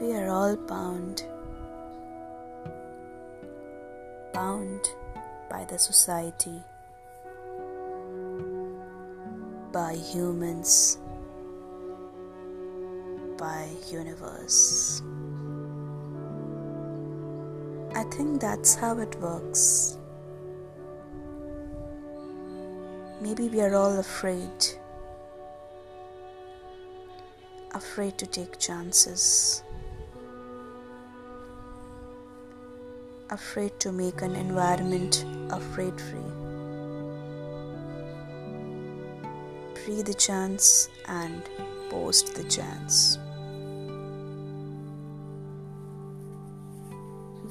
We are all bound, bound by the society, by humans, by universe. I think that's how it works. Maybe we are all afraid. Afraid to take chances. Afraid to make an environment afraid free. Pre the chance and post the chance.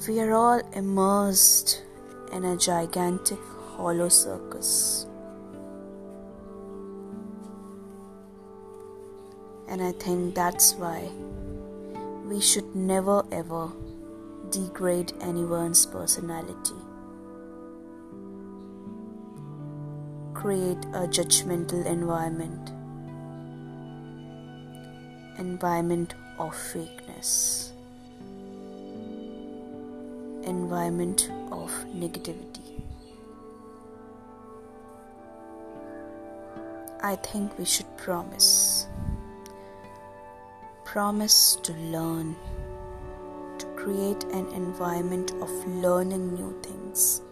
We are all immersed in a gigantic hollow circus. And I think that's why we should never ever degrade anyone's personality. Create a judgmental environment. Environment of fakeness. Environment of negativity. I think we should promise promise to learn, create an environment of learning new things.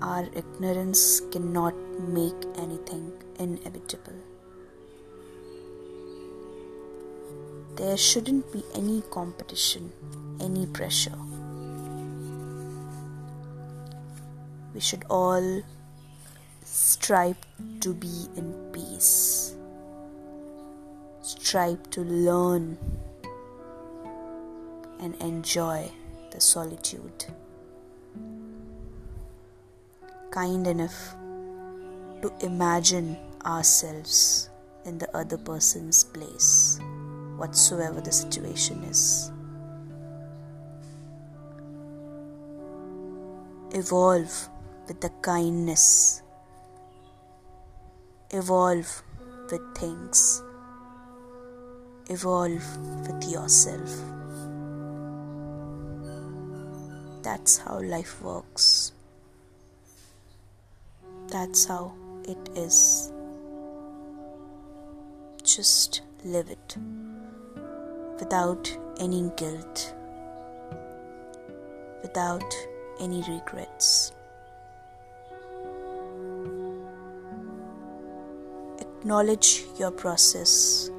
Our ignorance cannot make anything inevitable. There shouldn't be any competition, any pressure. We should all strive to be in peace strive to learn and enjoy the solitude. Kind enough to imagine ourselves in the other person's place, whatsoever the situation is. Evolve with the kindness, evolve with things evolve with yourself. That's how life works. That's how it is. Just live it without any guilt, without any regrets. Acknowledge your process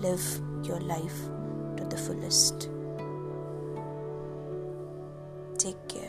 live your life to the fullest. Take care.